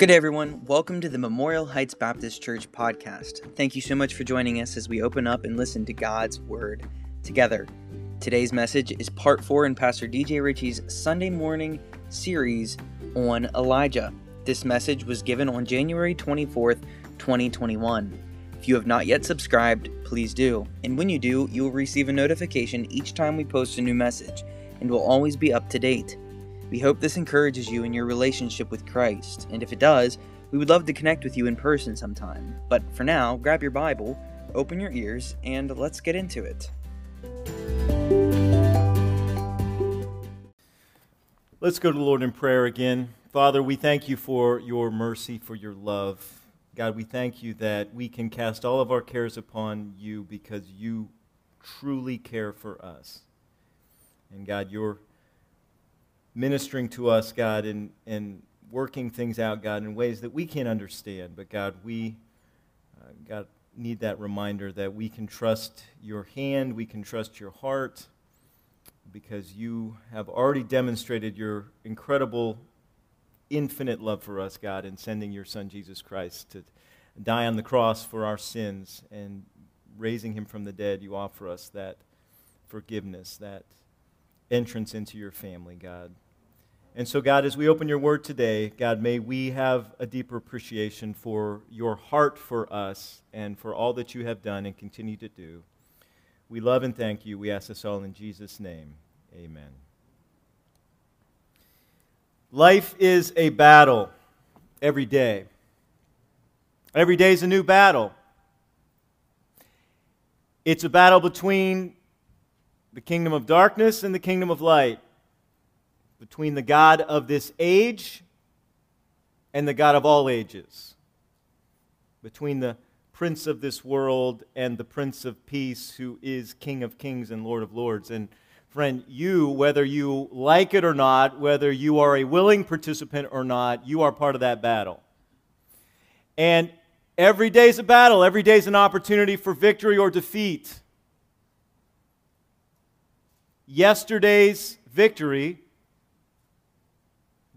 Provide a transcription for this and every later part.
Good day, everyone. Welcome to the Memorial Heights Baptist Church podcast. Thank you so much for joining us as we open up and listen to God's Word together. Today's message is part four in Pastor DJ Ritchie's Sunday morning series on Elijah. This message was given on January 24th, 2021. If you have not yet subscribed, please do. And when you do, you will receive a notification each time we post a new message and will always be up to date. We hope this encourages you in your relationship with Christ, and if it does, we would love to connect with you in person sometime. But for now, grab your Bible, open your ears, and let's get into it. Let's go to the Lord in prayer again. Father, we thank you for your mercy, for your love. God, we thank you that we can cast all of our cares upon you because you truly care for us. And God, your ministering to us, God, and, and working things out, God, in ways that we can't understand. But God, we, uh, God, need that reminder that we can trust your hand, we can trust your heart, because you have already demonstrated your incredible, infinite love for us, God, in sending your Son, Jesus Christ, to die on the cross for our sins and raising him from the dead. You offer us that forgiveness, that entrance into your family, God. And so, God, as we open your word today, God, may we have a deeper appreciation for your heart for us and for all that you have done and continue to do. We love and thank you. We ask this all in Jesus' name. Amen. Life is a battle every day. Every day is a new battle. It's a battle between the kingdom of darkness and the kingdom of light, between the God of this age and the God of all ages, between the prince of this world and the prince of peace, who is King of kings and Lord of lords. And friend, you, whether you like it or not, whether you are a willing participant or not, you are part of that battle. And every day is a battle, every day is an opportunity for victory or defeat yesterday's victory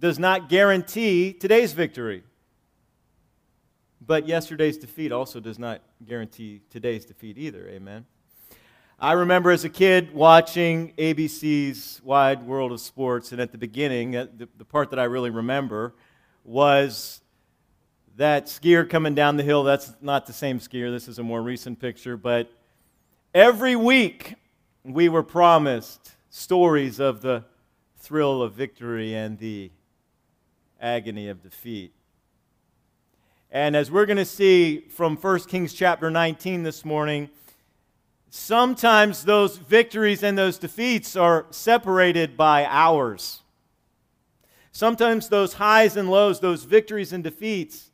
does not guarantee today's victory. But yesterday's defeat also does not guarantee today's defeat either. Amen. I remember as a kid watching ABC's Wide World of Sports, and at the beginning, uh, the, the part that I really remember was that skier coming down the hill. That's not the same skier, this is a more recent picture, but every week we were promised stories of the thrill of victory and the agony of defeat. And as we're going to see from 1 Kings chapter 19 this morning, sometimes those victories and those defeats are separated by hours. Sometimes those highs and lows, those victories and defeats,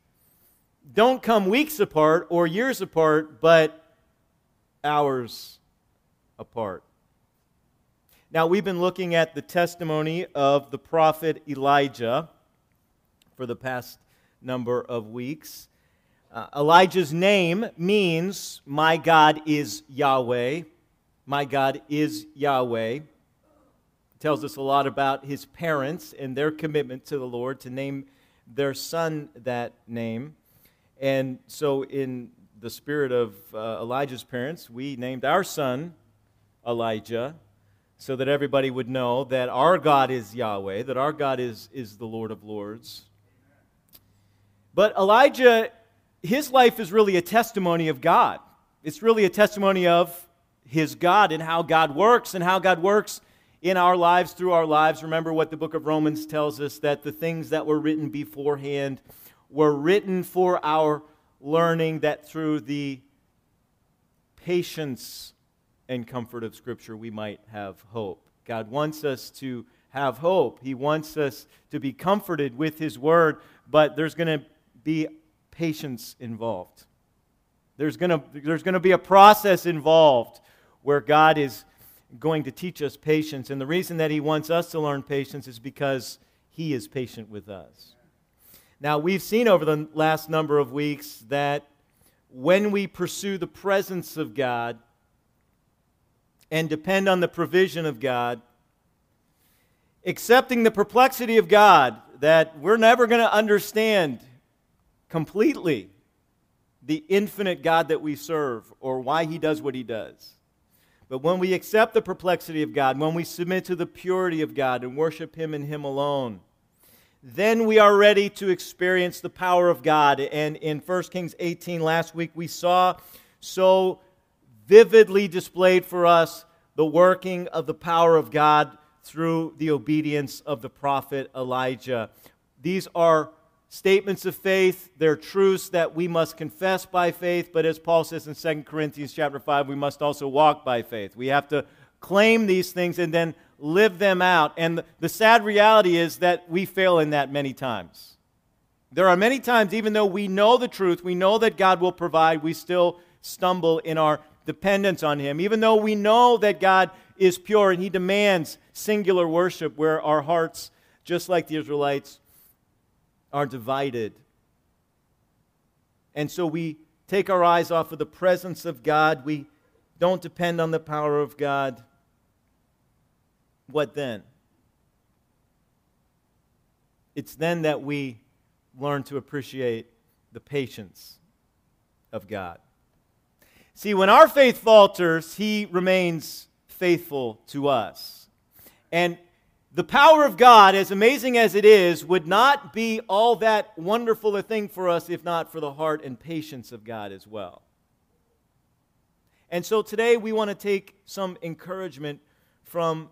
don't come weeks apart or years apart, but hours apart. Now, we've been looking at the testimony of the prophet Elijah for the past number of weeks. Uh, Elijah's name means, My God is Yahweh. My God is Yahweh. It tells us a lot about his parents and their commitment to the Lord to name their son that name. And so, in the spirit of uh, Elijah's parents, we named our son Elijah so that everybody would know that our God is Yahweh, that our God is, is the Lord of Lords. But Elijah, his life is really a testimony of God. It's really a testimony of his God and how God works and how God works in our lives, through our lives. Remember what the book of Romans tells us that the things that were written beforehand were written for our learning, that through the patience and comfort of Scripture, we might have hope. God wants us to have hope. He wants us to be comforted with His Word, but there's going to be patience involved. There's going to, there's going to be a process involved where God is going to teach us patience. And the reason that He wants us to learn patience is because He is patient with us. Now, we've seen over the last number of weeks that when we pursue the presence of God, and depend on the provision of God, accepting the perplexity of God that we're never going to understand completely the infinite God that we serve or why he does what he does. But when we accept the perplexity of God, when we submit to the purity of God and worship him and him alone, then we are ready to experience the power of God. And in 1 Kings 18 last week, we saw so vividly displayed for us the working of the power of God through the obedience of the prophet Elijah. These are statements of faith. They're truths that we must confess by faith, but as Paul says in 2 Corinthians chapter 5, we must also walk by faith. We have to claim these things and then live them out. And the sad reality is that we fail in that many times. There are many times, even though we know the truth, we know that God will provide, we still stumble in our dependence on Him. Even though we know that God is pure and He demands singular worship where our hearts, just like the Israelites, are divided. And so we take our eyes off of the presence of God. We don't depend on the power of God. What then? It's then that we learn to appreciate the patience of God. See, when our faith falters, He remains faithful to us. And the power of God, as amazing as it is, would not be all that wonderful a thing for us if not for the heart and patience of God as well. And so today we want to take some encouragement from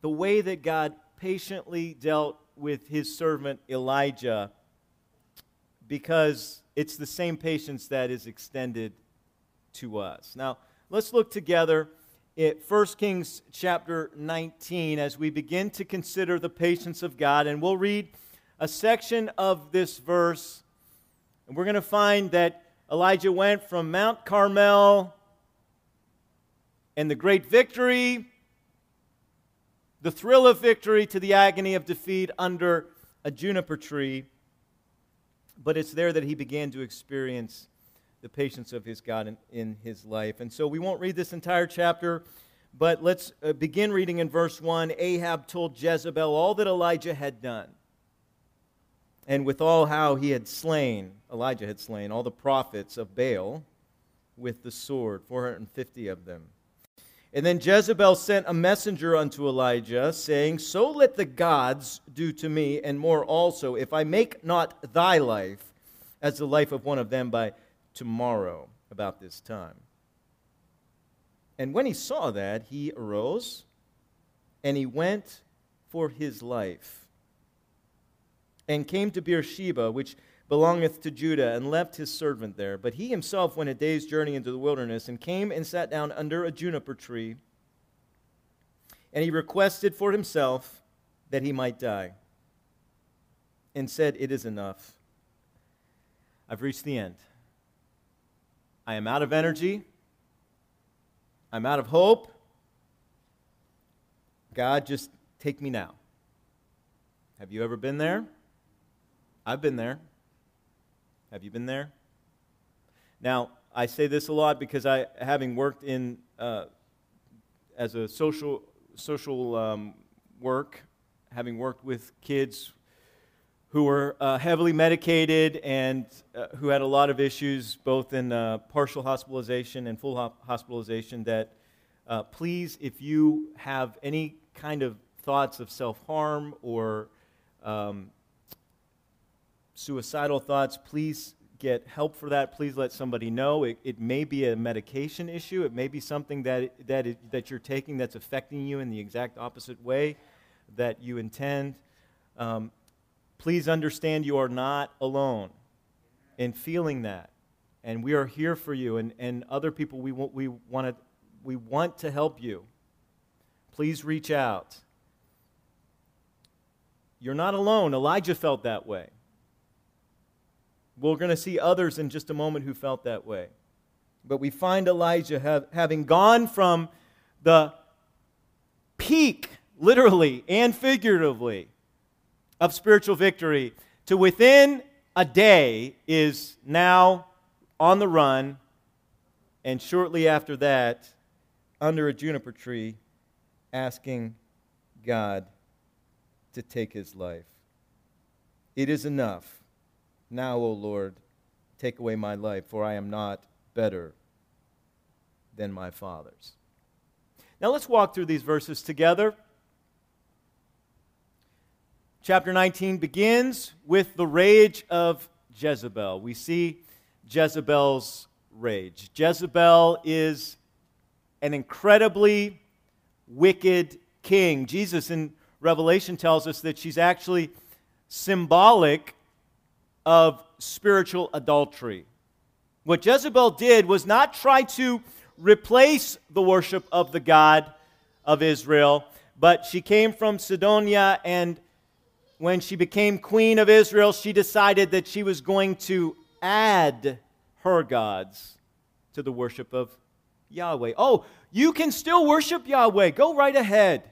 the way that God patiently dealt with his servant Elijah because it's the same patience that is extended to us. Now, let's look together at 1 Kings chapter 19 as we begin to consider the patience of God. And we'll read a section of this verse. And we're going to find that Elijah went from Mount Carmel and the great victory, the thrill of victory, to the agony of defeat under a juniper tree. But it's there that he began to experience the patience of his God in, in his life. And so we won't read this entire chapter, but let's uh, begin reading in verse 1. Ahab told Jezebel all that Elijah had done, and with all how he had slain, Elijah had slain, all the prophets of Baal with the sword, 450 of them. And then Jezebel sent a messenger unto Elijah, saying, So let the gods do to me, and more also, if I make not thy life as the life of one of them by tomorrow about this time. And when he saw that, he arose and he went for his life and came to Beersheba, which belongeth to Judah, and left his servant there. But he himself went a day's journey into the wilderness and came and sat down under a juniper tree. And he requested for himself that he might die and said, It is enough. I've reached the end. I am out of energy. I'm out of hope. God, just take me now. Have you ever been there? I've been there. Have you been there? Now, I say this a lot because I, having worked in uh, as a social social um, work, having worked with kids who were uh, heavily medicated and uh, who had a lot of issues, both in uh, partial hospitalization and full ho- hospitalization, that uh, please, if you have any kind of thoughts of self harm or um, suicidal thoughts, please get help for that. Please let somebody know. It, it may be a medication issue, it may be something that, that, it, that you're taking that's affecting you in the exact opposite way that you intend. Um, Please understand you are not alone in feeling that. And we are here for you. And, and other people, we, want, we, want to, we want to help you. Please reach out. You're not alone. Elijah felt that way. We're going to see others in just a moment who felt that way. But we find Elijah have, having gone from the peak, literally and figuratively, of spiritual victory to within a day is now on the run, and shortly after that, under a juniper tree, asking God to take his life. It is enough. Now, O Lord, take away my life, for I am not better than my fathers. Now, let's walk through these verses together. Chapter 19 begins with the rage of Jezebel. We see Jezebel's rage. Jezebel is an incredibly wicked king. Jesus in Revelation tells us that she's actually symbolic of spiritual adultery. What Jezebel did was not try to replace the worship of the God of Israel, but she came from Sidonia, and when she became queen of Israel, she decided that she was going to add her gods to the worship of Yahweh. Oh, you can still worship Yahweh. Go right ahead.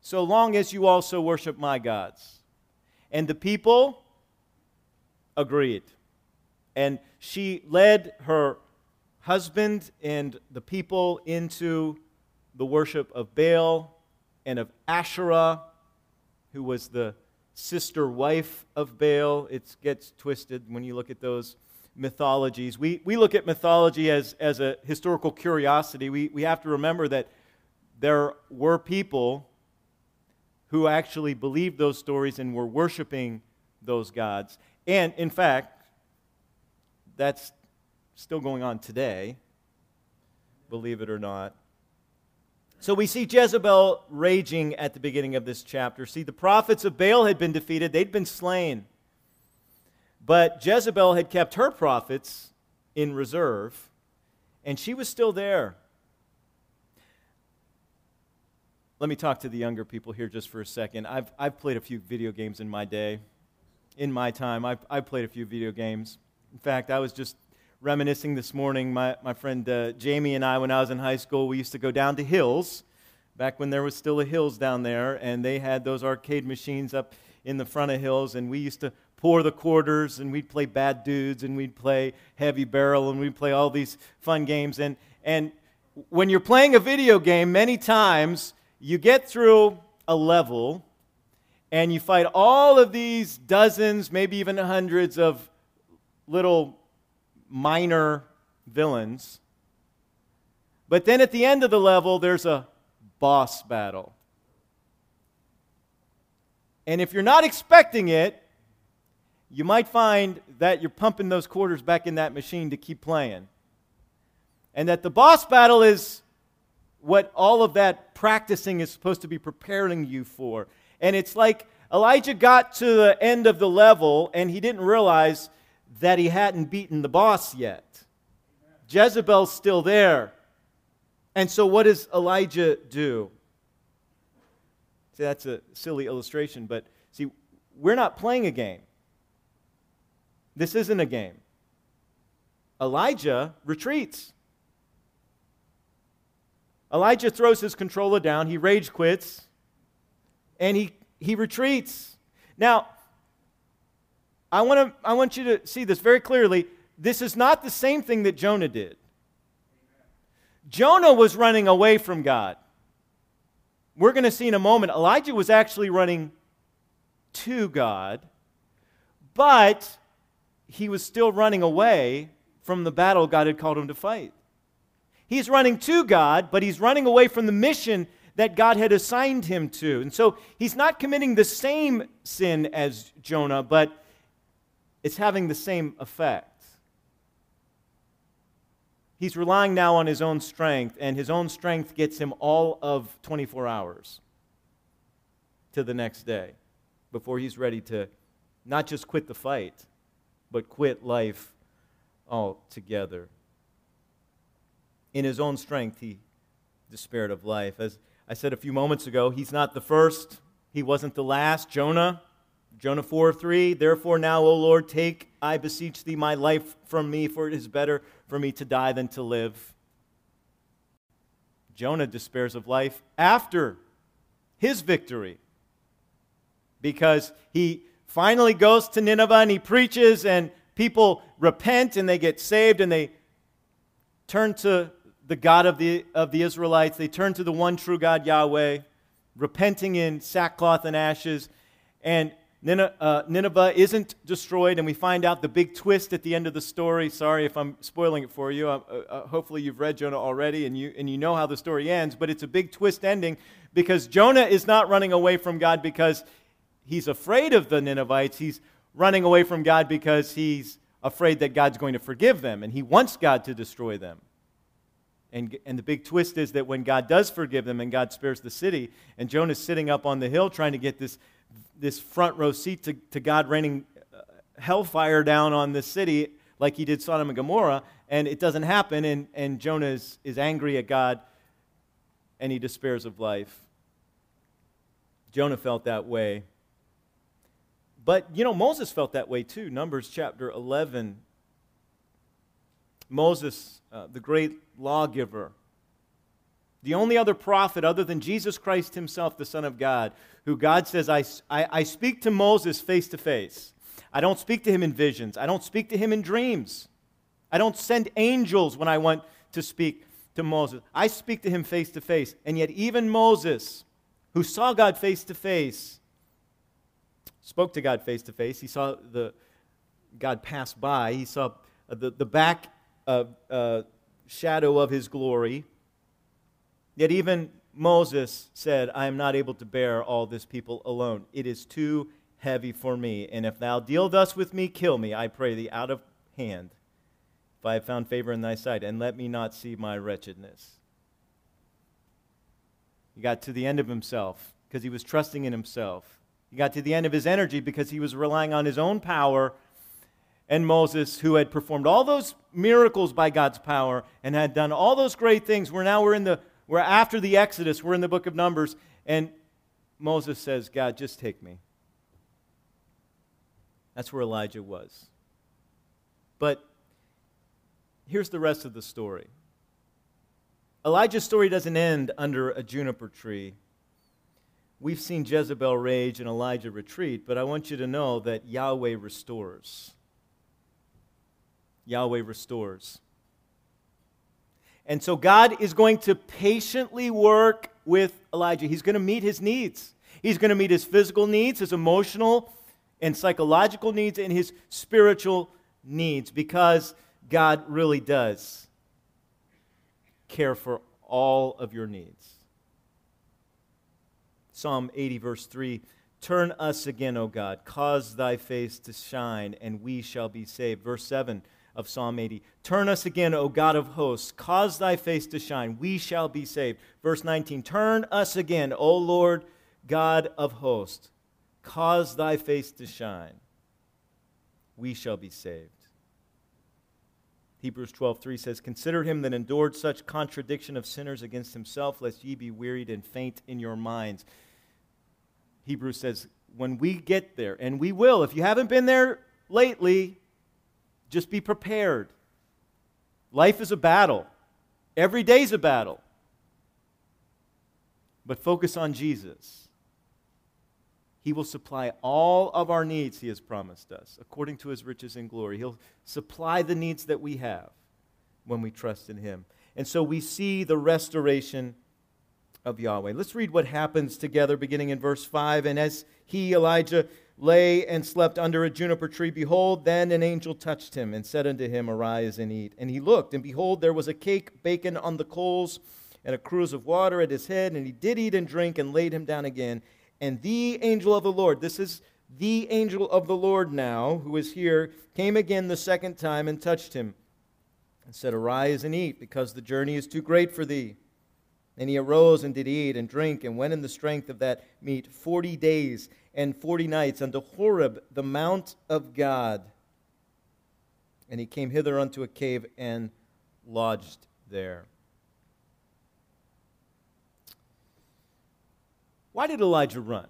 So long as you also worship my gods. And the people agreed. And she led her husband and the people into the worship of Baal and of Asherah, who was the sister wife of Baal. It gets twisted when you look at those mythologies. We, we look at mythology as, as a historical curiosity. We, we have to remember that there were people who actually believed those stories and were worshiping those gods. And in fact, that's still going on today, believe it or not. So we see Jezebel raging at the beginning of this chapter. See, the prophets of Baal had been defeated, they'd been slain. But Jezebel had kept her prophets in reserve, and she was still there. Let me talk to the younger people here just for a second. I've, I've played a few video games in my day. In my time, I've, I've played a few video games. In fact, I was just reminiscing this morning. My, my friend uh, Jamie and I, when I was in high school, we used to go down to Hills, back when there was still a Hills down there, and they had those arcade machines up in the front of Hills, and we used to pour the quarters and we'd play bad dudes and we'd play heavy barrel and we'd play all these fun games and and when you're playing a video game many times you get through a level and you fight all of these dozens maybe even hundreds of little minor villains but then at the end of the level there's a boss battle and if you're not expecting it you might find that you're pumping those quarters back in that machine to keep playing. And that the boss battle is what all of that practicing is supposed to be preparing you for. And it's like Elijah got to the end of the level and he didn't realize that he hadn't beaten the boss yet. Jezebel's still there. And so, what does Elijah do? See, that's a silly illustration, but see, we're not playing a game. This isn't a game. Elijah retreats. Elijah throws his controller down, he rage quits, and he, he retreats. Now, I, wanna, I want you to see this very clearly. This is not the same thing that Jonah did. Jonah was running away from God. We're going to see in a moment, Elijah was actually running to God, but he was still running away from the battle God had called him to fight. He's running to God, but he's running away from the mission that God had assigned him to. And so he's not committing the same sin as Jonah, but it's having the same effect. He's relying now on his own strength, and his own strength gets him all of 24 hours to the next day before he's ready to not just quit the fight, but quit life altogether. In his own strength, he despaired of life. As I said a few moments ago, he's not the first, he wasn't the last. Jonah, Jonah 4 3, therefore now, O Lord, take, I beseech thee, my life from me, for it is better for me to die than to live. Jonah despairs of life after his victory because he finally goes to Nineveh and he preaches, and people repent and they get saved and they turn to the God of the, of the Israelites. They turn to the one true God, Yahweh, repenting in sackcloth and ashes. And Nineveh isn't destroyed, and we find out the big twist at the end of the story. Sorry if I'm spoiling it for you. Uh, uh, hopefully, you've read Jonah already and you, and you know how the story ends, but it's a big twist ending because Jonah is not running away from God because he's afraid of the Ninevites. He's running away from God because he's afraid that God's going to forgive them, and he wants God to destroy them. And, and the big twist is that when God does forgive them and God spares the city, and Jonah's sitting up on the hill trying to get this, this front row seat to, to God raining uh, hellfire down on the city like he did Sodom and Gomorrah, and it doesn't happen, and, and Jonah is, is angry at God and he despairs of life. Jonah felt that way. But, you know, Moses felt that way too. Numbers chapter 11. Moses, uh, the great lawgiver, the only other prophet other than Jesus Christ himself, the Son of God, who God says, I, I, I speak to Moses face to face. I don't speak to him in visions. I don't speak to him in dreams. I don't send angels when I want to speak to Moses. I speak to him face to face. And yet, even Moses, who saw God face to face, spoke to God face to face. He saw the God pass by. He saw the, the back uh, uh, shadow of his glory. Yet even Moses said, I am not able to bear all this people alone. It is too heavy for me. And if thou deal thus with me, kill me, I pray thee, out of hand, if I have found favor in thy sight, and let me not see my wretchedness. He got to the end of himself because he was trusting in himself. He got to the end of his energy because he was relying on his own power. And Moses, who had performed all those miracles by God's power and had done all those great things, we're now we're in the we're after the Exodus, we're in the book of Numbers, and Moses says, God, just take me. That's where Elijah was. But here's the rest of the story. Elijah's story doesn't end under a juniper tree We've seen Jezebel rage and Elijah retreat, but I want you to know that Yahweh restores. Yahweh restores. And so God is going to patiently work with Elijah. He's going to meet his needs. He's going to meet his physical needs, his emotional and psychological needs, and his spiritual needs because God really does care for all of your needs. Psalm 80, verse 3 Turn us again, O God, cause thy face to shine, and we shall be saved. Verse 7 of Psalm 80 Turn us again, O God of hosts, cause thy face to shine, we shall be saved. Verse 19 Turn us again, O Lord God of hosts, cause thy face to shine, we shall be saved. Hebrews 12:3 says, "Consider him that endured such contradiction of sinners against himself, lest ye be wearied and faint in your minds." Hebrews says, when we get there, and we will, if you haven't been there lately, just be prepared. Life is a battle, every day's a battle. But focus on Jesus. He will supply all of our needs, He has promised us, according to His riches and glory. He'll supply the needs that we have when we trust in Him. And so we see the restoration of Yahweh. Let's read what happens together beginning in verse 5. And as he, Elijah, lay and slept under a juniper tree, behold, then an angel touched him and said unto him, Arise and eat. And he looked, and behold, there was a cake baken on the coals and a cruse of water at his head. And he did eat and drink and laid him down again. And the angel of the Lord, this is the angel of the Lord now, who is here, came again the second time and touched him and said, Arise and eat, because the journey is too great for thee. And he arose and did eat and drink and went in the strength of that meat forty days and forty nights unto Horeb, the mount of God. And he came hither unto a cave and lodged there. Why did Elijah run?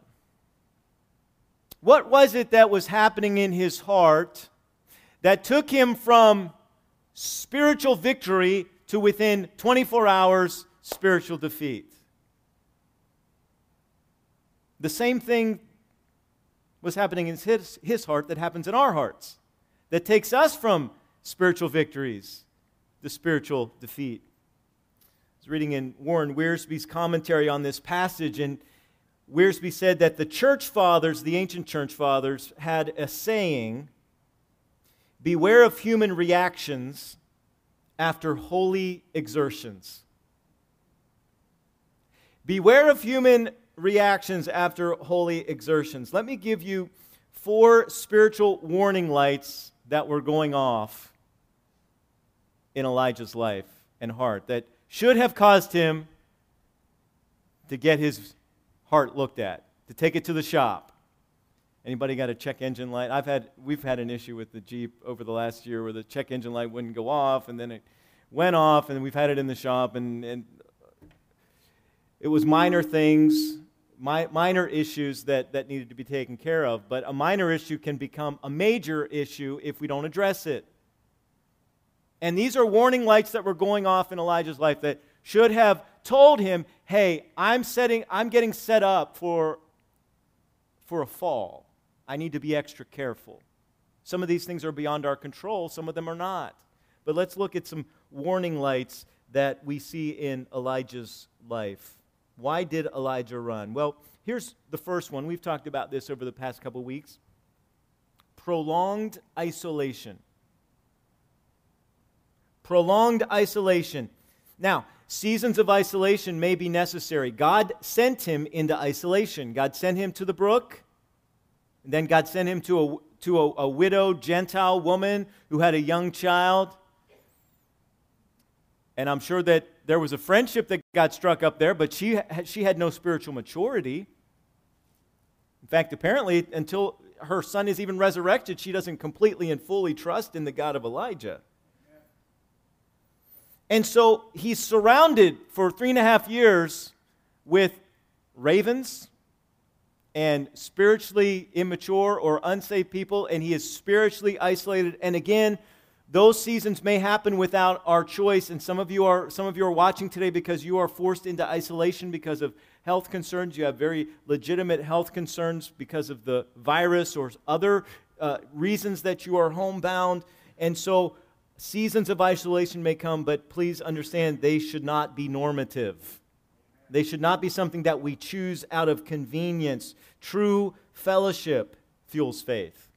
What was it that was happening in his heart that took him from spiritual victory to within 24 hours spiritual defeat. The same thing was happening in his, his heart that happens in our hearts, that takes us from spiritual victories to spiritual defeat. I was reading in Warren Wiersbe's commentary on this passage, and Wiersbe said that the church fathers, the ancient church fathers, had a saying Beware of human reactions after holy exertions. Beware of human reactions after holy exertions. Let me give you four spiritual warning lights that were going off in Elijah's life and heart that should have caused him to get his heart looked at, to take it to the shop. Anybody got a check engine light? I've had, we've had an issue with the Jeep over the last year where the check engine light wouldn't go off, and then it went off, and we've had it in the shop, and, and it was minor things, mi- minor issues that, that needed to be taken care of. But a minor issue can become a major issue if we don't address it. And these are warning lights that were going off in Elijah's life that should have told him, hey, I'm, setting, I'm getting set up for, for a fall. I need to be extra careful. Some of these things are beyond our control, some of them are not. But let's look at some warning lights that we see in Elijah's life. Why did Elijah run? Well, here's the first one. We've talked about this over the past couple weeks prolonged isolation. Prolonged isolation. Now, seasons of isolation may be necessary. God sent him into isolation. God sent him to the brook. And then God sent him to a, to a, a Gentile woman who had a young child. And I'm sure that there was a friendship that got struck up there, but she, she had no spiritual maturity. In fact, apparently, until her son is even resurrected, she doesn't completely and fully trust in the God of Elijah. And so he's surrounded for three and a half years with ravens and spiritually immature or unsaved people, and he is spiritually isolated. And again, those seasons may happen without our choice, and some of you are some of you are watching today because you are forced into isolation because of health concerns. You have very legitimate health concerns because of the virus or other uh, reasons that you are homebound, and so Seasons of isolation may come, but please understand they should not be normative. They should not be something that we choose out of convenience. True fellowship fuels faith.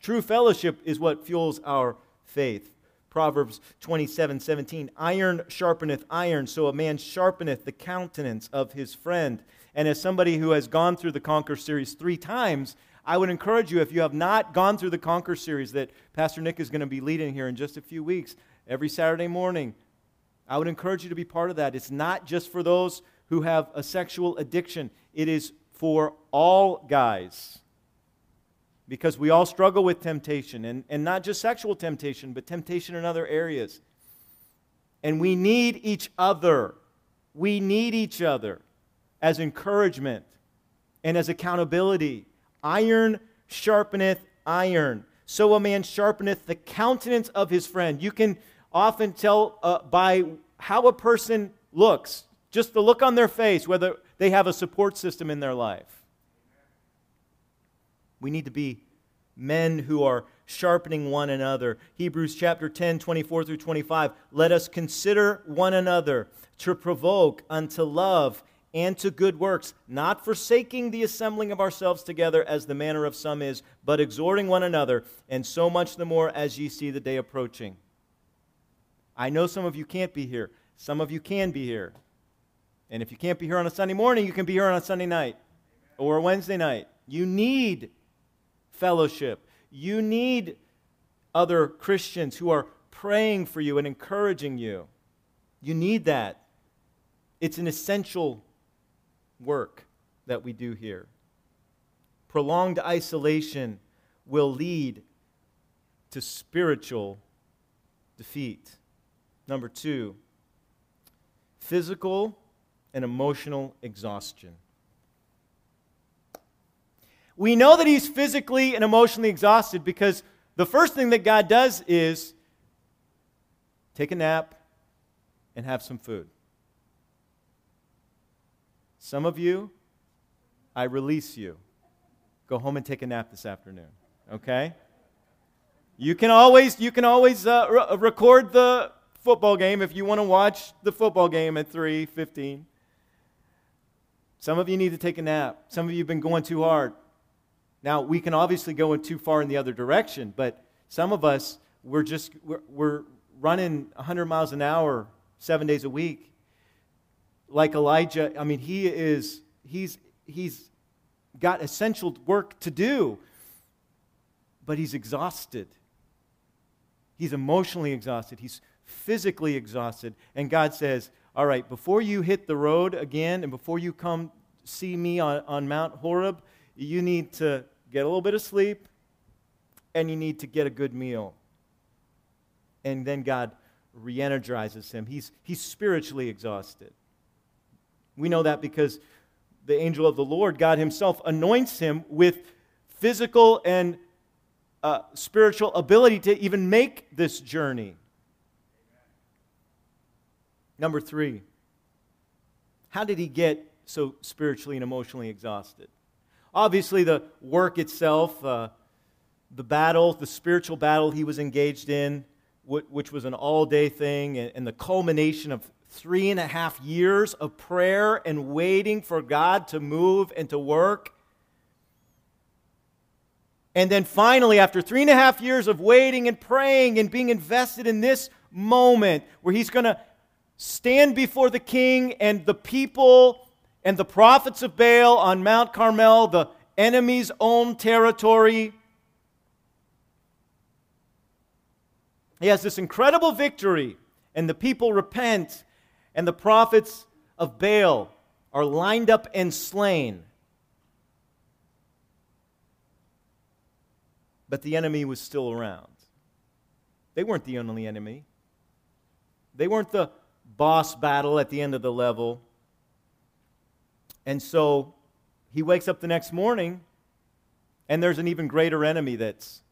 True fellowship is what fuels our faith. Proverbs 27 17. Iron sharpeneth iron, so a man sharpeneth the countenance of his friend. And as somebody who has gone through the Conquer series three times, I would encourage you, if you have not gone through the Conquer series that Pastor Nick is going to be leading here in just a few weeks, every Saturday morning, I would encourage you to be part of that. It's not just for those who have a sexual addiction, it is for all guys. Because we all struggle with temptation, and, and not just sexual temptation, but temptation in other areas. And we need each other. We need each other as encouragement and as accountability Iron sharpeneth iron. So a man sharpeneth the countenance of his friend. You can often tell uh, by how a person looks, just the look on their face, whether they have a support system in their life. We need to be men who are sharpening one another. Hebrews chapter 10, 24 through 25. Let us consider one another to provoke unto love and to good works, not forsaking the assembling of ourselves together as the manner of some is, but exhorting one another, and so much the more as ye see the day approaching. I know some of you can't be here. Some of you can be here. And if you can't be here on a Sunday morning, you can be here on a Sunday night or a Wednesday night. You need fellowship. You need other Christians who are praying for you and encouraging you. You need that. It's an essential work that we do here. Prolonged isolation will lead to spiritual defeat. Number two, physical and emotional exhaustion. We know that he's physically and emotionally exhausted because the first thing that God does is take a nap and have some food. Some of you, I release you. Go home and take a nap this afternoon, okay? You can always, you can always uh, re- record the football game if you want to watch the football game at 3:15. Some of you need to take a nap. Some of you have been going too hard. Now, we can obviously go in too far in the other direction, but some of us, we're just, we're, we're running 100 miles an hour seven days a week. Like Elijah, I mean, he is, he's, he's got essential work to do, but he's exhausted. He's emotionally exhausted. He's physically exhausted. And God says, All right, before you hit the road again and before you come see me on, on Mount Horeb, you need to get a little bit of sleep and you need to get a good meal. And then God re energizes him. He's, he's spiritually exhausted. We know that because the angel of the Lord, God Himself, anoints him with physical and uh, spiritual ability to even make this journey. Number three, how did he get so spiritually and emotionally exhausted? Obviously, the work itself, uh, the battle, the spiritual battle he was engaged in, which was an all day thing, and the culmination of three and a half years of prayer and waiting for God to move and to work. And then finally, after three and a half years of waiting and praying and being invested in this moment where he's going to stand before the king and the people and the prophets of Baal on Mount Carmel, the enemy's own territory. He has this incredible victory, and the people repent, and the prophets of Baal are lined up and slain. But the enemy was still around. They weren't the only enemy. They weren't the boss battle at the end of the level. And so he wakes up the next morning, and there's an even greater enemy that's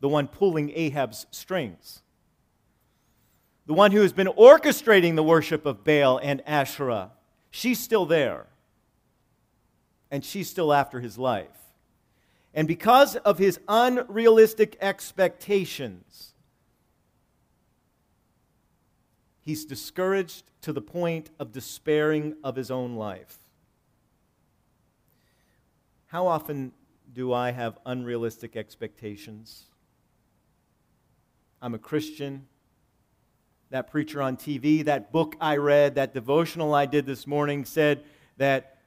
the one pulling Ahab's strings. The one who has been orchestrating the worship of Baal and Asherah. She's still there. And she's still after his life. And because of his unrealistic expectations, he's discouraged to the point of despairing of his own life. How often do I have unrealistic expectations? I'm a Christian. That preacher on TV, that book I read, that devotional I did this morning said that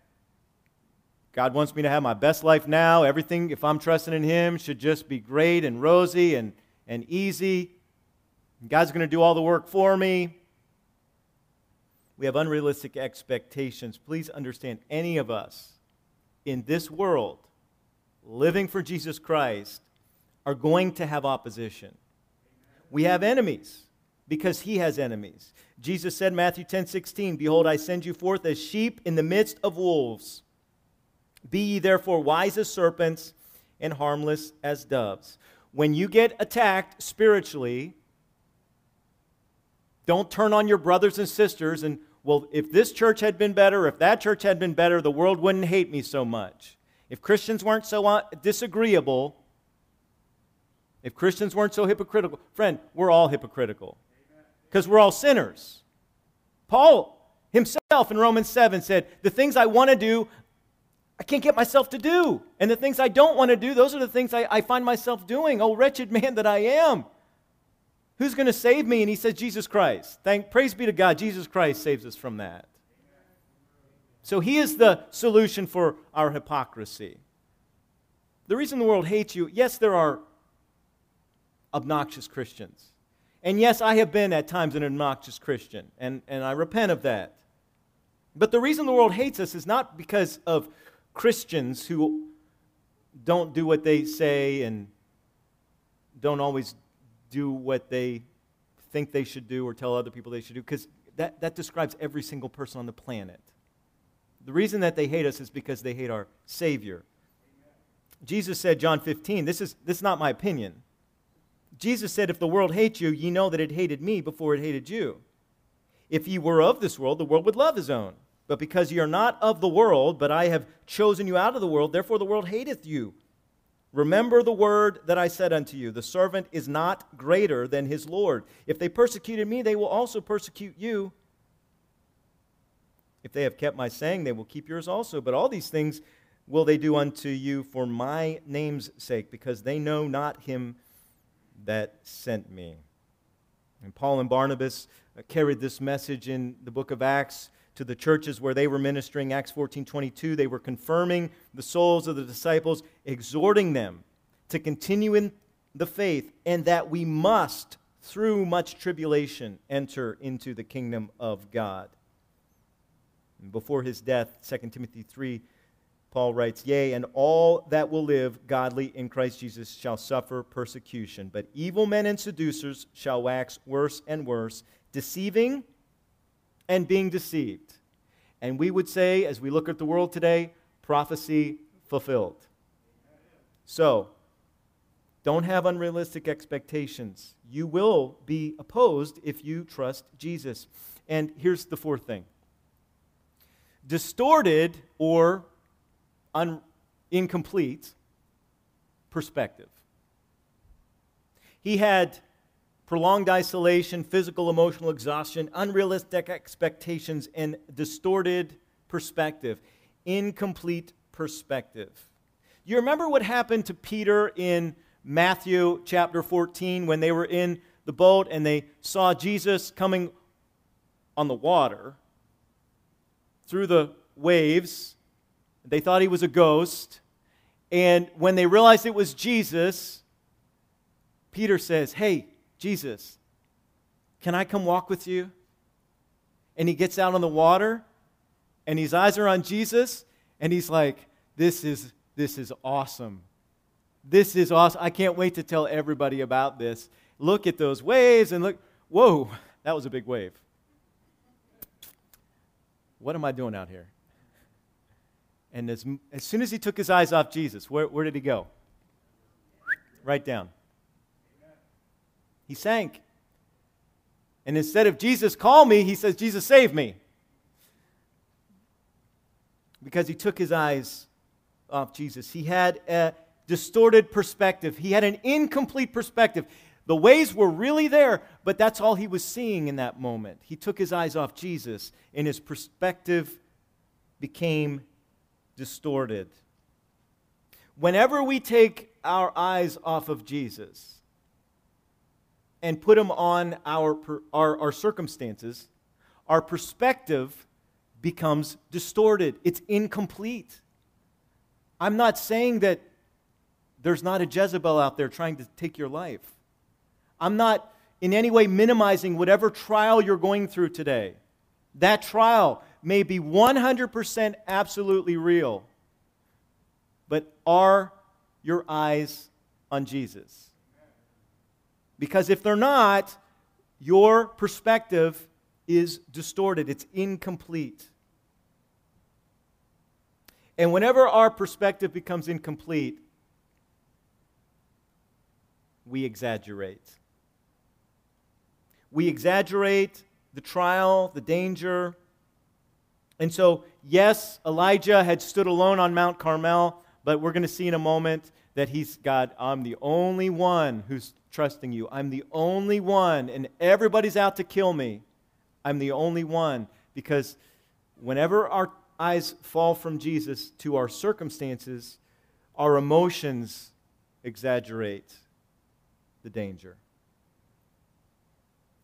God wants me to have my best life now. Everything, if I'm trusting in Him, should just be great and rosy and, and easy. God's going to do all the work for me. We have unrealistic expectations. Please understand, any of us in this world living for Jesus Christ are going to have opposition. We have enemies because he has enemies. Jesus said, Matthew 10 16, Behold, I send you forth as sheep in the midst of wolves. Be ye therefore wise as serpents and harmless as doves. When you get attacked spiritually, don't turn on your brothers and sisters and well, if this church had been better, if that church had been better, the world wouldn't hate me so much. If Christians weren't so uh, disagreeable, if Christians weren't so hypocritical, friend, we're all hypocritical because we're all sinners. Paul himself in Romans 7 said, The things I want to do, I can't get myself to do. And the things I don't want to do, those are the things I, I find myself doing. Oh, wretched man that I am. Who's going to save me? And he says, Jesus Christ. Thank, praise be to God, Jesus Christ saves us from that. So he is the solution for our hypocrisy. The reason the world hates you, yes, there are obnoxious Christians. And yes, I have been at times an obnoxious Christian, and, and I repent of that. But the reason the world hates us is not because of Christians who don't do what they say and don't always do what they think they should do or tell other people they should do, because that, that describes every single person on the planet. The reason that they hate us is because they hate our Savior. Jesus said, John 15, this is, this is not my opinion. Jesus said, If the world hates you, ye know that it hated me before it hated you. If ye were of this world, the world would love his own. But because ye are not of the world, but I have chosen you out of the world, therefore the world hateth you. Remember the word that I said unto you the servant is not greater than his Lord. If they persecuted me, they will also persecute you. If they have kept my saying, they will keep yours also. But all these things will they do unto you for my name's sake, because they know not him that sent me. And Paul and Barnabas carried this message in the book of Acts to the churches where they were ministering. Acts 14 22, they were confirming the souls of the disciples, exhorting them to continue in the faith, and that we must, through much tribulation, enter into the kingdom of God. And before his death, 2 Timothy 3 Paul writes, Yea, and all that will live godly in Christ Jesus shall suffer persecution. But evil men and seducers shall wax worse and worse, deceiving and being deceived. And we would say, as we look at the world today, prophecy fulfilled. So, don't have unrealistic expectations. You will be opposed if you trust Jesus. And here's the fourth thing distorted or un- incomplete perspective. He had prolonged isolation, physical, emotional exhaustion, unrealistic expectations, and distorted perspective. Incomplete perspective. You remember what happened to Peter in Matthew chapter 14 when they were in the boat and they saw Jesus coming on the water through the waves they thought he was a ghost. And when they realized it was Jesus, Peter says, Hey, Jesus, can I come walk with you? And he gets out on the water and his eyes are on Jesus and he's like, This is, this is awesome. This is awesome. I can't wait to tell everybody about this. Look at those waves and look, whoa, that was a big wave. What am I doing out here? And as, as soon as he took his eyes off Jesus, where, where did he go? Right down. He sank. And instead of Jesus, call me, he says, Jesus, save me. Because he took his eyes off Jesus. He had a distorted perspective, he had an incomplete perspective. The ways were really there, but that's all he was seeing in that moment. He took his eyes off Jesus, and his perspective became distorted. Whenever we take our eyes off of Jesus and put them on our, our, our circumstances, our perspective becomes distorted. It's incomplete. I'm not saying that there's not a Jezebel out there trying to take your life. I'm not in any way minimizing whatever trial you're going through today. That trial may be 100% absolutely real, but are your eyes on Jesus? Because if they're not, your perspective is distorted, it's incomplete. And whenever our perspective becomes incomplete, we exaggerate. We exaggerate the trial, the danger, and so, yes, Elijah had stood alone on Mount Carmel, but we're going to see in a moment that he's God, I'm the only one who's trusting you. I'm the only one, and everybody's out to kill me. I'm the only one. Because whenever our eyes fall from Jesus to our circumstances, our emotions exaggerate the danger.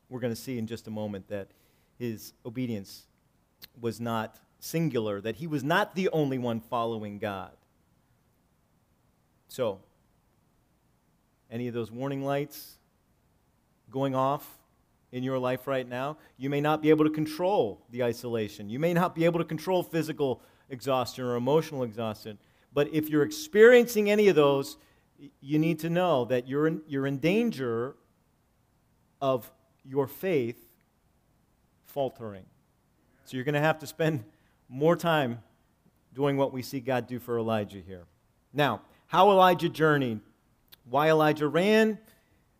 We're going to see in just a moment that his obedience was not singular, that he was not the only one following God. So, any of those warning lights going off in your life right now? You may not be able to control the isolation. You may not be able to control physical exhaustion or emotional exhaustion. But if you're experiencing any of those, you need to know that you're in, you're in danger of your faith faltering. So you're going to have to spend more time doing what we see God do for Elijah here. Now, how Elijah journeyed, why Elijah ran,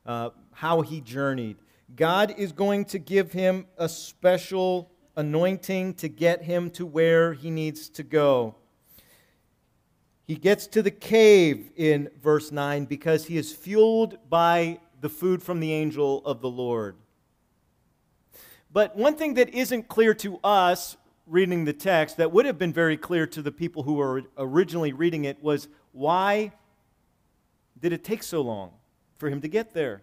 uh, how he journeyed. God is going to give him a special anointing to get him to where he needs to go. He gets to the cave in verse 9 because he is fueled by the food from the angel of the Lord. But one thing that isn't clear to us reading the text that would have been very clear to the people who were originally reading it was why did it take so long for him to get there?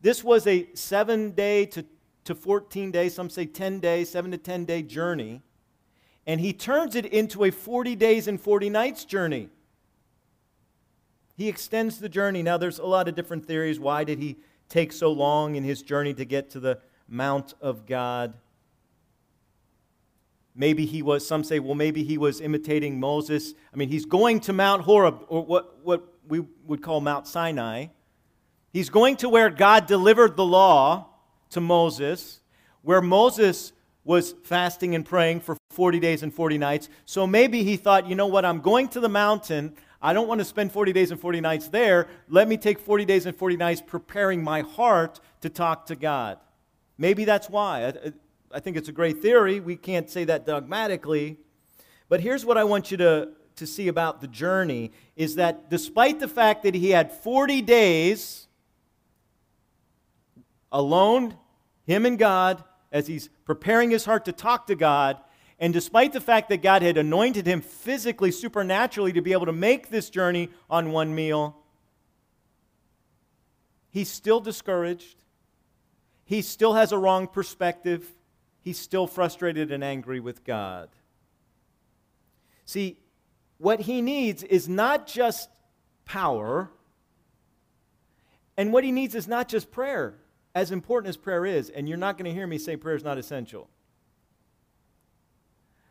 This was a seven day to, to 14 day, some say 10 day, seven to 10 day journey. And he turns it into a 40 days and 40 nights journey. He extends the journey. Now, there's a lot of different theories. Why did he take so long in his journey to get to the Mount of God? Maybe he was, some say, well, maybe he was imitating Moses. I mean, he's going to Mount Horeb, or what, what we would call Mount Sinai. He's going to where God delivered the law to Moses, where Moses was fasting and praying for 40 days and 40 nights. So maybe he thought, you know what, I'm going to the mountain. I don't want to spend 40 days and 40 nights there. Let me take 40 days and 40 nights preparing my heart to talk to God. Maybe that's why. I, think it's a great theory. We can't say that dogmatically. But here's what I want you to, to see about the journey is that despite the fact that he had 40 days alone, him and God, as he's preparing his heart to talk to God, and despite the fact that God had anointed him physically, supernaturally, to be able to make this journey on one meal, he's still discouraged. He still has a wrong perspective. He's still frustrated and angry with God. See, what he needs is not just power, and what he needs is not just prayer, as important as prayer is. And you're not going to hear me say prayer is not essential.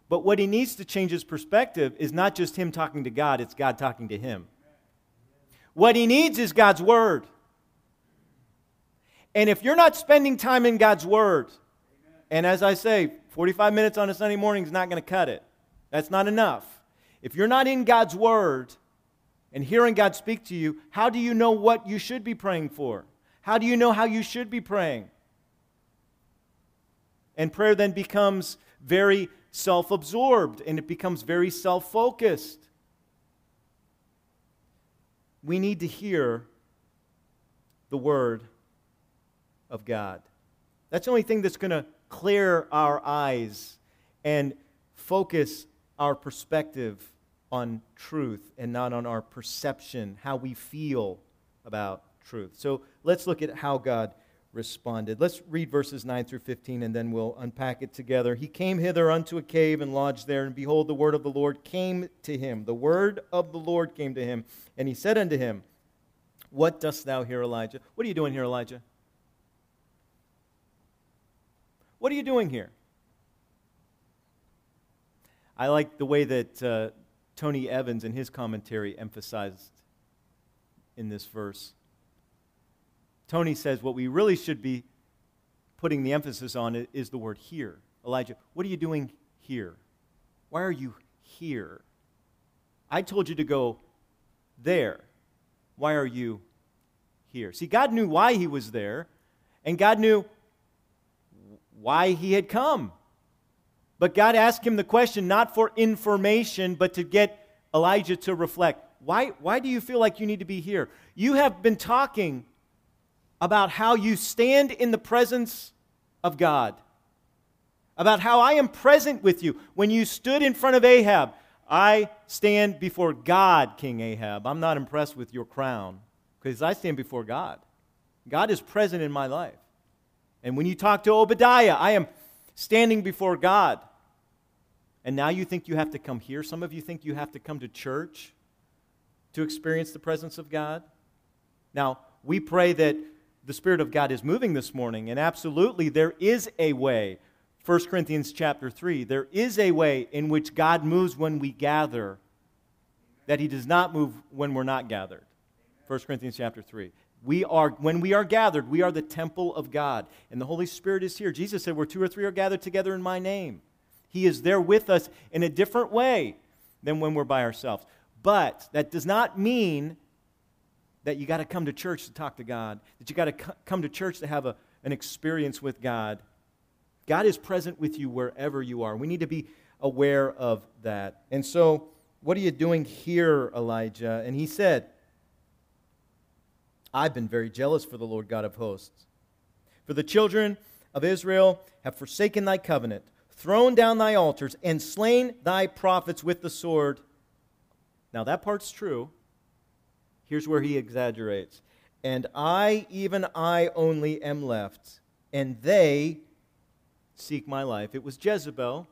But what he needs to change his perspective is not just him talking to God, it's God talking to him. What he needs is God's word. And if you're not spending time in God's word, and as I say, 45 minutes on a Sunday morning is not going to cut it. That's not enough. If you're not in God's word and hearing God speak to you, how do you know what you should be praying for? How do you know how you should be praying? And prayer then becomes very self absorbed and it becomes very self focused. We need to hear the word of God. That's the only thing that's going to clear our eyes and focus our perspective on truth and not on our perception, how we feel about truth. So let's look at how God responded. Let's read verses 9 through 15 and then we'll unpack it together. He came hither unto a cave and lodged there, and behold, the word of the Lord came to him. The word of the Lord came to him, and he said unto him, What dost thou here, Elijah? What are you doing here, Elijah? What are you doing here? I like the way that uh, Tony Evans in his commentary emphasized in this verse. Tony says what we really should be putting the emphasis on is the word here. Elijah, what are you doing here? Why are you here? I told you to go there. Why are you here? See, God knew why he was there, and God knew why he had come. But God asked him the question not for information, but to get Elijah to reflect. Why, why do you feel like you need to be here? You have been talking about how you stand in the presence of God, about how I am present with you. When you stood in front of Ahab, I stand before God, King Ahab. I'm not impressed with your crown because I stand before God. God is present in my life. And when you talk to Obadiah, I am standing before God. And now you think you have to come here? Some of you think you have to come to church to experience the presence of God? Now, we pray that the Spirit of God is moving this morning. And absolutely, there is a way. 1 Corinthians chapter 3. There is a way in which God moves when we gather, that He does not move when we're not gathered. 1 Corinthians chapter 3. We are, when we are gathered, we are the temple of God. And the Holy Spirit is here. Jesus said, Where two or three are gathered together in my name. He is there with us in a different way than when we're by ourselves. But that does not mean that you got to come to church to talk to God, that you got to c- come to church to have a, an experience with God. God is present with you wherever you are. We need to be aware of that. And so, what are you doing here, Elijah? And he said, I've been very jealous for the Lord God of hosts. For the children of Israel have forsaken thy covenant, thrown down thy altars, and slain thy prophets with the sword. Now, that part's true. Here's where he exaggerates. And I, even I only, am left, and they seek my life. It was Jezebel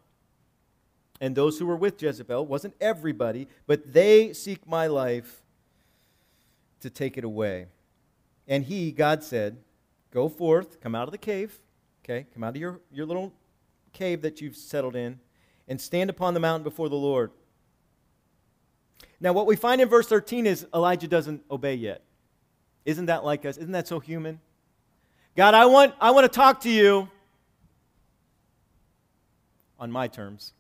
and those who were with Jezebel. Wasn't everybody, but they seek my life to take it away. And he, God said, Go forth, come out of the cave, okay? Come out of your, your little cave that you've settled in, and stand upon the mountain before the Lord. Now, what we find in verse 13 is Elijah doesn't obey yet. Isn't that like us? Isn't that so human? God, I want, I want to talk to you on my terms.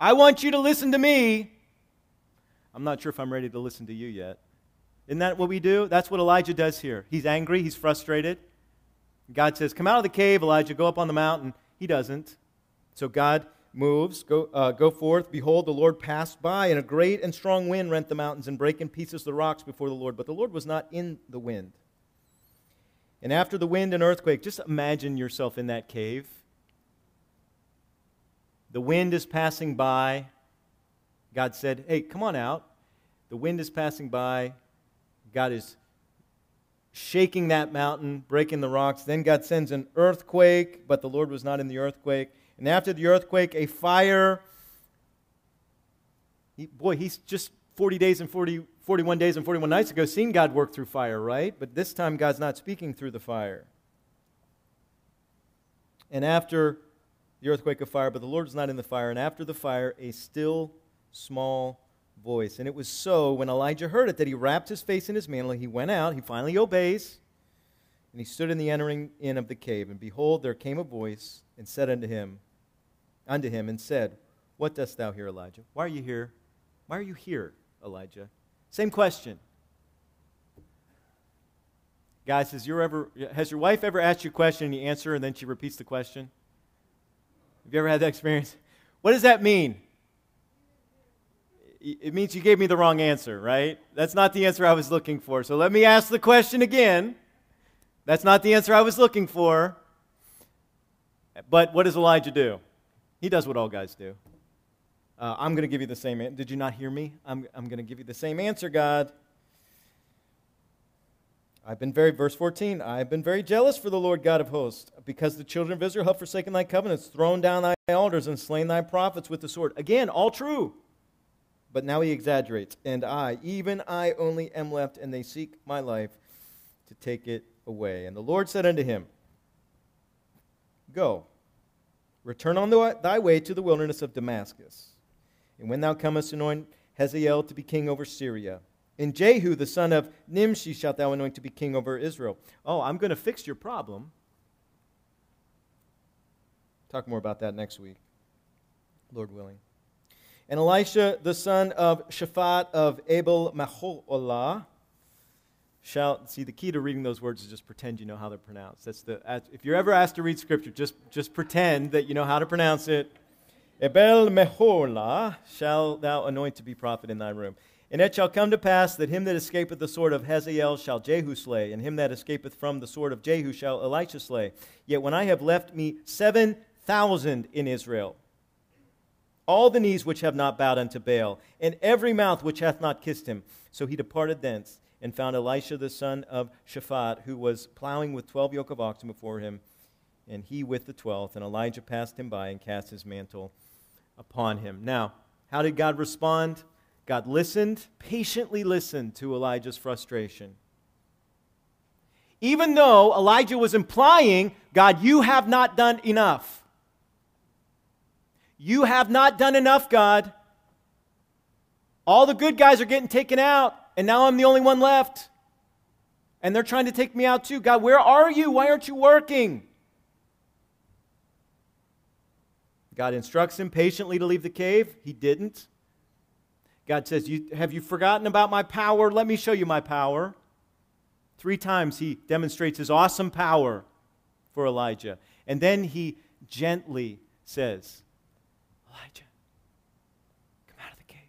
I want you to listen to me. I'm not sure if I'm ready to listen to you yet. Isn't that what we do? That's what Elijah does here. He's angry, he's frustrated. God says, Come out of the cave, Elijah, go up on the mountain. He doesn't. So God moves, go, uh, go forth. Behold, the Lord passed by, and a great and strong wind rent the mountains and brake in pieces the rocks before the Lord. But the Lord was not in the wind. And after the wind and earthquake, just imagine yourself in that cave. The wind is passing by. God said, Hey, come on out. The wind is passing by. God is shaking that mountain, breaking the rocks. Then God sends an earthquake, but the Lord was not in the earthquake. And after the earthquake, a fire. He, boy, he's just 40 days and 40, 41 days and 41 nights ago seen God work through fire, right? But this time, God's not speaking through the fire. And after the earthquake of fire, but the Lord was not in the fire. And after the fire, a still small voice. And it was so when Elijah heard it that he wrapped his face in his mantle. He went out, he finally obeys, and he stood in the entering in of the cave. And behold, there came a voice and said unto him, unto him, and said, What dost thou here, Elijah? Why are you here? Why are you here, Elijah? Same question. Guys, has your, ever, has your wife ever asked you a question and you answer and then she repeats the question? Have you ever had that experience? What does that mean? It means you gave me the wrong answer, right? That's not the answer I was looking for. So let me ask the question again. That's not the answer I was looking for. But what does Elijah do? He does what all guys do. Uh, I'm going to give you the same answer. Did you not hear me? I'm, I'm going to give you the same answer, God. I've been very, verse 14, I've been very jealous for the Lord God of hosts, because the children of Israel have forsaken thy covenants, thrown down thy altars, and slain thy prophets with the sword. Again, all true. But now he exaggerates. And I, even I only am left, and they seek my life to take it away. And the Lord said unto him, Go, return on thy way to the wilderness of Damascus. And when thou comest, anoint Hazael to be king over Syria. And Jehu, the son of Nimshi, shalt thou anoint to be king over Israel. Oh, I'm going to fix your problem. Talk more about that next week, Lord willing. And Elisha, the son of Shaphat of Abel Maholah, shall see the key to reading those words is just pretend you know how they're pronounced. That's the if you're ever asked to read scripture, just just pretend that you know how to pronounce it. Abel Meholah shall thou anoint to be prophet in thy room. And it shall come to pass that him that escapeth the sword of Hazael shall Jehu slay, and him that escapeth from the sword of Jehu shall Elisha slay. Yet when I have left me seven thousand in Israel, all the knees which have not bowed unto Baal, and every mouth which hath not kissed him. So he departed thence, and found Elisha the son of Shaphat, who was plowing with twelve yoke of oxen before him, and he with the twelfth. And Elijah passed him by and cast his mantle upon him. Now, how did God respond? God listened, patiently listened to Elijah's frustration. Even though Elijah was implying, God, you have not done enough. You have not done enough, God. All the good guys are getting taken out, and now I'm the only one left. And they're trying to take me out too. God, where are you? Why aren't you working? God instructs him patiently to leave the cave. He didn't. God says, you, Have you forgotten about my power? Let me show you my power. Three times he demonstrates his awesome power for Elijah. And then he gently says, Elijah, come out of the cave.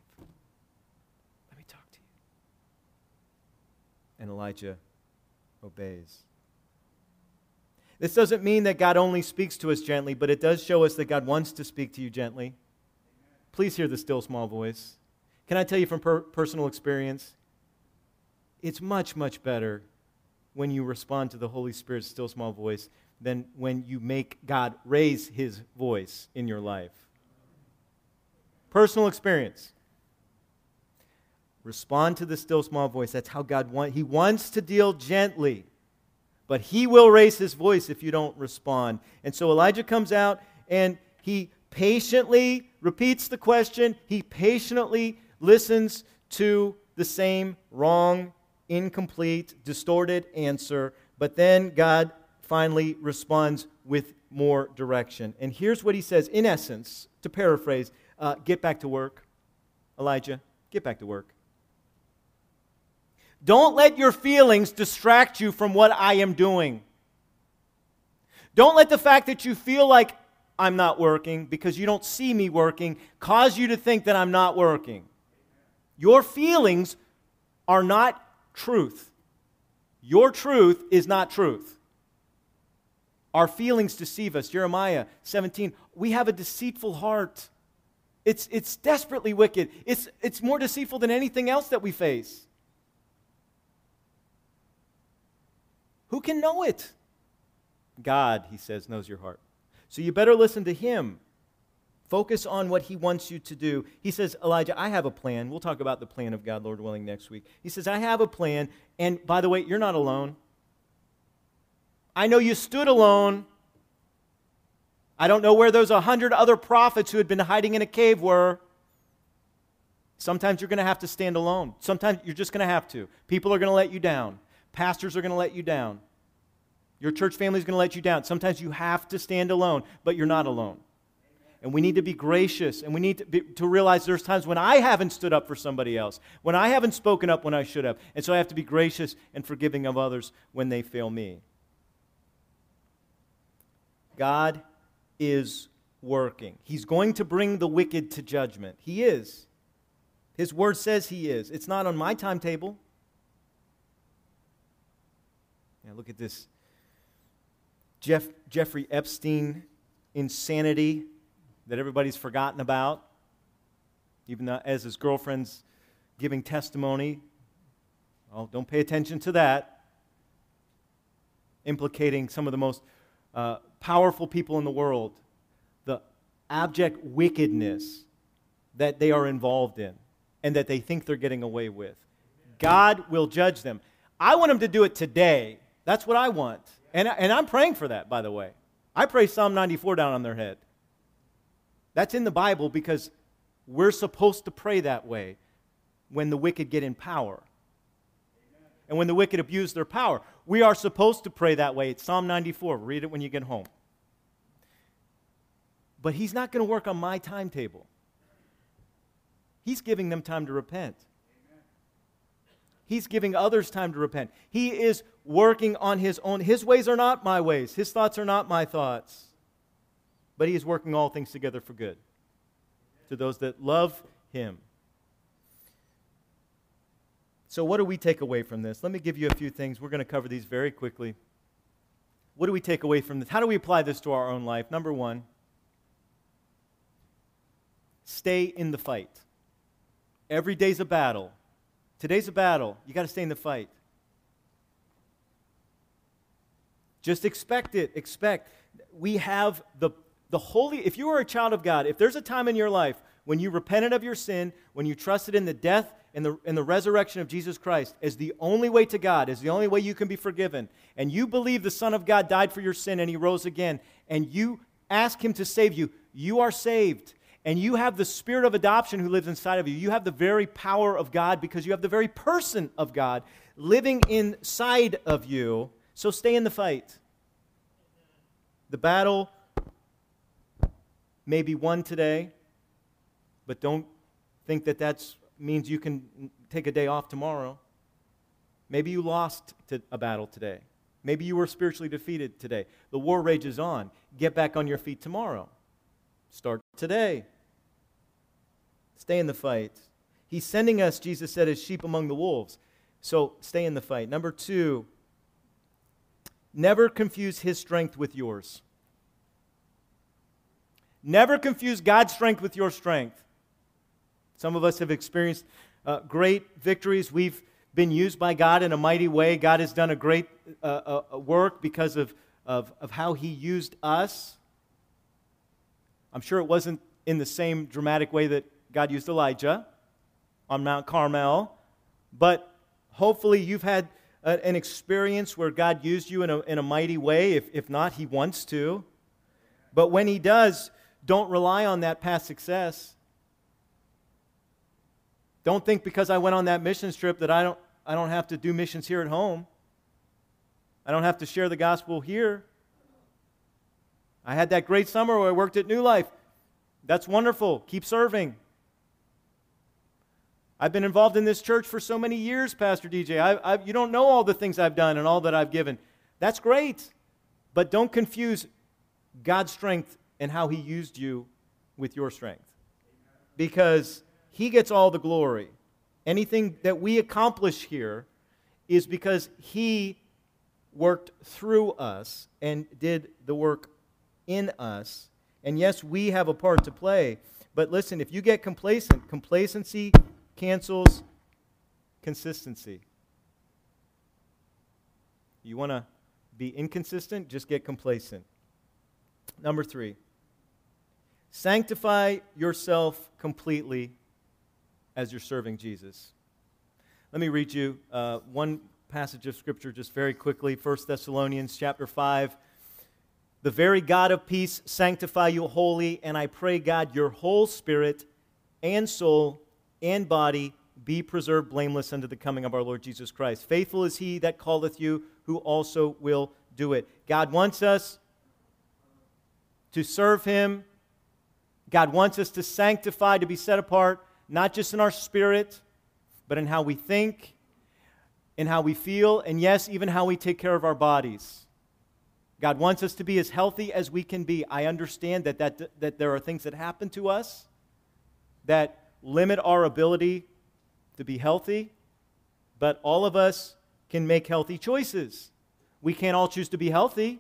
Let me talk to you. And Elijah obeys. This doesn't mean that God only speaks to us gently, but it does show us that God wants to speak to you gently. Please hear the still small voice. Can I tell you from per- personal experience? It's much, much better when you respond to the Holy Spirit's still small voice than when you make God raise his voice in your life. Personal experience. Respond to the still small voice. That's how God wants. He wants to deal gently, but he will raise his voice if you don't respond. And so Elijah comes out and he patiently repeats the question. He patiently listens to the same wrong, incomplete, distorted answer. But then God finally responds with more direction. And here's what he says, in essence, to paraphrase uh, get back to work. Elijah, get back to work. Don't let your feelings distract you from what I am doing. Don't let the fact that you feel like I'm not working because you don't see me working cause you to think that I'm not working. Your feelings are not truth. Your truth is not truth. Our feelings deceive us. Jeremiah 17. We have a deceitful heart. It's, it's desperately wicked. It's, it's more deceitful than anything else that we face. Who can know it? God, he says, knows your heart. So you better listen to him. Focus on what he wants you to do. He says, Elijah, I have a plan. We'll talk about the plan of God, Lord willing, next week. He says, I have a plan. And by the way, you're not alone. I know you stood alone. I don't know where those 100 other prophets who had been hiding in a cave were. Sometimes you're going to have to stand alone. Sometimes you're just going to have to. People are going to let you down. Pastors are going to let you down. Your church family is going to let you down. Sometimes you have to stand alone, but you're not alone. And we need to be gracious, and we need to, be, to realize there's times when I haven't stood up for somebody else, when I haven't spoken up when I should have. And so I have to be gracious and forgiving of others when they fail me. God is working. He's going to bring the wicked to judgment. He is. His word says he is. It's not on my timetable. Now look at this. Jeff, Jeffrey Epstein insanity that everybody's forgotten about, even though, as his girlfriend's giving testimony. Well, don't pay attention to that. Implicating some of the most uh, powerful people in the world, the abject wickedness that they are involved in and that they think they're getting away with. God will judge them. I want them to do it today. That's what I want. And, and I'm praying for that, by the way. I pray Psalm 94 down on their head. That's in the Bible because we're supposed to pray that way when the wicked get in power and when the wicked abuse their power. We are supposed to pray that way. It's Psalm 94. Read it when you get home. But he's not going to work on my timetable. He's giving them time to repent. He's giving others time to repent. He is working on his own. His ways are not my ways, his thoughts are not my thoughts. But he is working all things together for good to those that love him. So, what do we take away from this? Let me give you a few things. We're going to cover these very quickly. What do we take away from this? How do we apply this to our own life? Number one, stay in the fight. Every day's a battle. Today's a battle. You got to stay in the fight. Just expect it. Expect. We have the, the holy, if you are a child of God, if there's a time in your life when you repented of your sin, when you trusted in the death and the, and the resurrection of Jesus Christ as the only way to God, as the only way you can be forgiven, and you believe the Son of God died for your sin and he rose again, and you ask him to save you, you are saved. And you have the spirit of adoption who lives inside of you. You have the very power of God because you have the very person of God living inside of you. So stay in the fight. The battle may be won today, but don't think that that's means you can take a day off tomorrow. Maybe you lost to a battle today. Maybe you were spiritually defeated today. The war rages on. Get back on your feet tomorrow. Start today. Stay in the fight. He's sending us, Jesus said, as sheep among the wolves. So stay in the fight. Number two, never confuse his strength with yours. Never confuse God's strength with your strength. Some of us have experienced uh, great victories. We've been used by God in a mighty way. God has done a great uh, uh, work because of, of, of how He used us. I'm sure it wasn't in the same dramatic way that God used Elijah on Mount Carmel, but hopefully you've had a, an experience where God used you in a, in a mighty way. If, if not, He wants to. But when He does, don't rely on that past success. Don't think because I went on that mission trip that I don't, I don't have to do missions here at home. I don't have to share the gospel here. I had that great summer where I worked at New Life. That's wonderful. Keep serving. I've been involved in this church for so many years, Pastor DJ. I, I, you don't know all the things I've done and all that I've given. That's great. But don't confuse God's strength and how He used you with your strength. Because He gets all the glory. Anything that we accomplish here is because He worked through us and did the work in us. And yes, we have a part to play. But listen, if you get complacent, complacency cancels consistency. You want to be inconsistent? Just get complacent. Number three, sanctify yourself completely as you're serving Jesus. Let me read you uh, one passage of Scripture just very quickly 1 Thessalonians chapter 5. The very God of peace sanctify you wholly, and I pray, God, your whole spirit and soul and body be preserved blameless unto the coming of our Lord Jesus Christ. Faithful is he that calleth you, who also will do it. God wants us to serve him. God wants us to sanctify, to be set apart, not just in our spirit, but in how we think, in how we feel, and yes, even how we take care of our bodies. God wants us to be as healthy as we can be. I understand that, that, that there are things that happen to us that limit our ability to be healthy, but all of us can make healthy choices. We can't all choose to be healthy,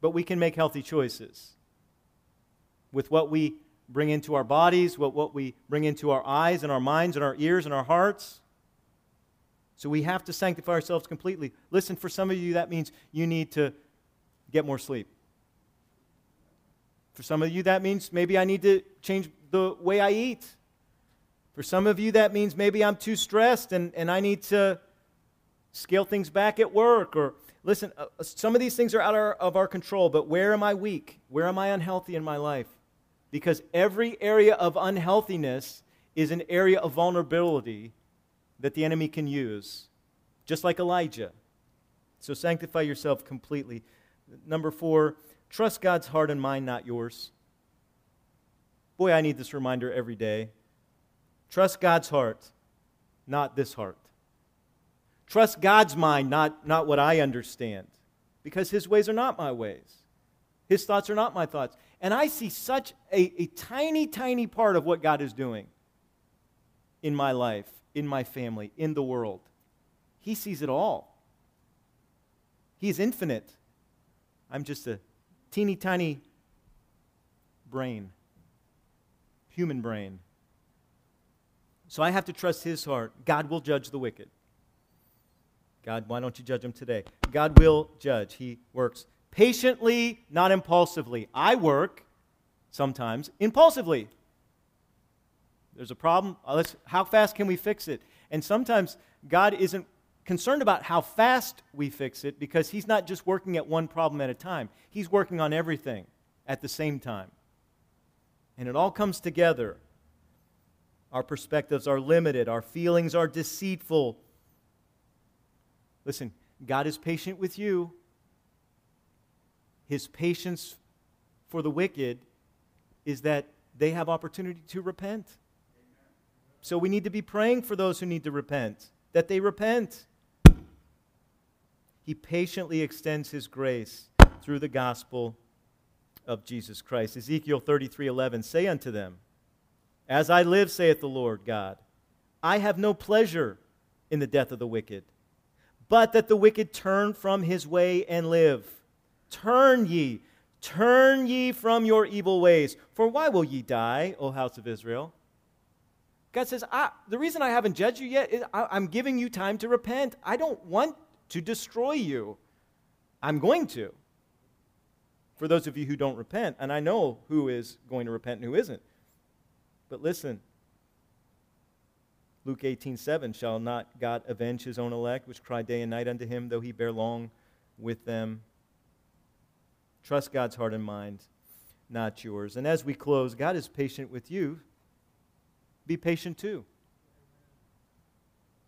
but we can make healthy choices. With what we bring into our bodies, what, what we bring into our eyes and our minds and our ears and our hearts. So we have to sanctify ourselves completely. Listen, for some of you, that means you need to get more sleep. For some of you, that means maybe I need to change the way I eat. For some of you, that means maybe I'm too stressed and, and I need to scale things back at work. Or listen, uh, some of these things are out of our, of our control, but where am I weak? Where am I unhealthy in my life? Because every area of unhealthiness is an area of vulnerability that the enemy can use, just like Elijah. So sanctify yourself completely. Number four, trust God's heart and mind, not yours. Boy, I need this reminder every day. Trust God's heart, not this heart. Trust God's mind, not, not what I understand, because His ways are not my ways. His thoughts are not my thoughts. And I see such a, a tiny, tiny part of what God is doing in my life, in my family, in the world. He sees it all. He's infinite. I'm just a teeny tiny brain, human brain. So I have to trust his heart. God will judge the wicked. God, why don't you judge them today? God will judge. He works patiently, not impulsively. I work sometimes impulsively. There's a problem. Uh, let's, how fast can we fix it? And sometimes God isn't concerned about how fast we fix it because He's not just working at one problem at a time, He's working on everything at the same time. And it all comes together. Our perspectives are limited, our feelings are deceitful. Listen, God is patient with you. His patience for the wicked is that they have opportunity to repent. So we need to be praying for those who need to repent, that they repent. He patiently extends his grace through the gospel of Jesus Christ. Ezekiel 33:11 say unto them, as I live, saith the Lord God, I have no pleasure in the death of the wicked, but that the wicked turn from his way and live. Turn ye, turn ye from your evil ways. For why will ye die, O house of Israel? God says, The reason I haven't judged you yet is I, I'm giving you time to repent. I don't want to destroy you. I'm going to. For those of you who don't repent, and I know who is going to repent and who isn't. But listen, Luke 18, 7, shall not God avenge his own elect, which cry day and night unto him, though he bear long with them? Trust God's heart and mind, not yours. And as we close, God is patient with you. Be patient too.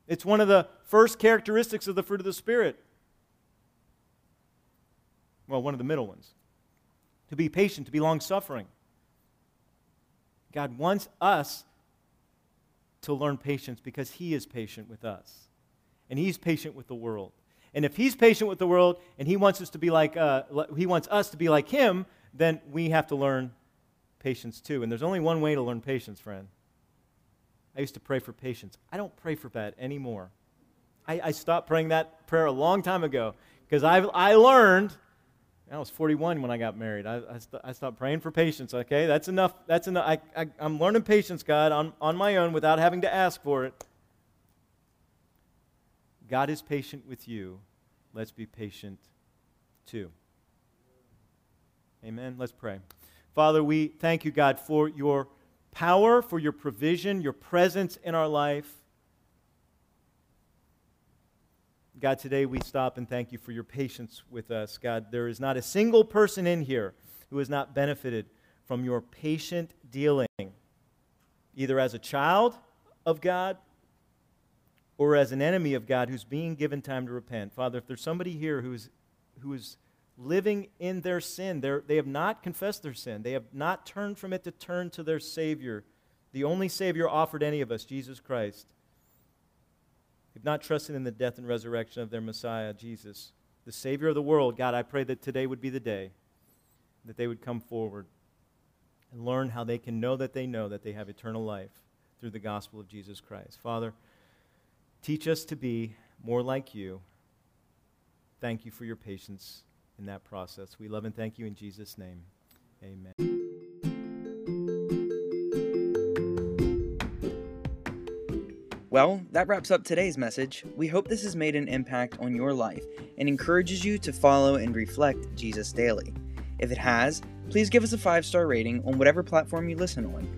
It's one of the first characteristics of the fruit of the Spirit. Well, one of the middle ones. To be patient, to be long suffering. God wants us to learn patience because He is patient with us. And He's patient with the world. And if He's patient with the world and He wants us to be like, uh, He wants us to be like Him, then we have to learn patience too. And there's only one way to learn patience, friend. I used to pray for patience. I don't pray for that anymore. I, I stopped praying that prayer a long time ago because I, I learned I was 41 when I got married. I, I, st- I, stopped praying for patience, okay? That's enough. That's enough. I, I, I'm learning patience, God, on, on my own without having to ask for it. God is patient with you. Let's be patient too. Amen. Let's pray. Father, we thank you, God, for your power, for your provision, your presence in our life. God, today we stop and thank you for your patience with us. God, there is not a single person in here who has not benefited from your patient dealing, either as a child of God or as an enemy of God who's being given time to repent. Father, if there's somebody here who's, who is living in their sin, they have not confessed their sin, they have not turned from it to turn to their Savior, the only Savior offered any of us, Jesus Christ They've not trusted in the death and resurrection of their Messiah, Jesus, the Savior of the world, God, I pray that today would be the day that they would come forward and learn how they can know that they know that they have eternal life through the gospel of Jesus Christ. Father, teach us to be more like you. Thank you for your patience in that process. We love and thank you in Jesus' name. Amen. Well, that wraps up today's message. We hope this has made an impact on your life and encourages you to follow and reflect Jesus daily. If it has, please give us a five star rating on whatever platform you listen on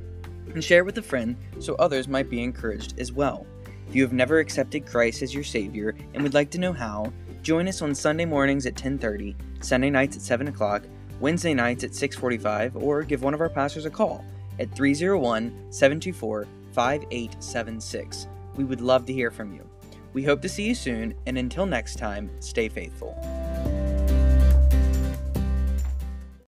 and share it with a friend so others might be encouraged as well. If you have never accepted Christ as your Savior and would like to know how, join us on Sunday mornings at 10:30, Sunday nights at 7 o'clock, Wednesday nights at 6:45, or give one of our pastors a call at 301 724 5876. We would love to hear from you. We hope to see you soon, and until next time, stay faithful.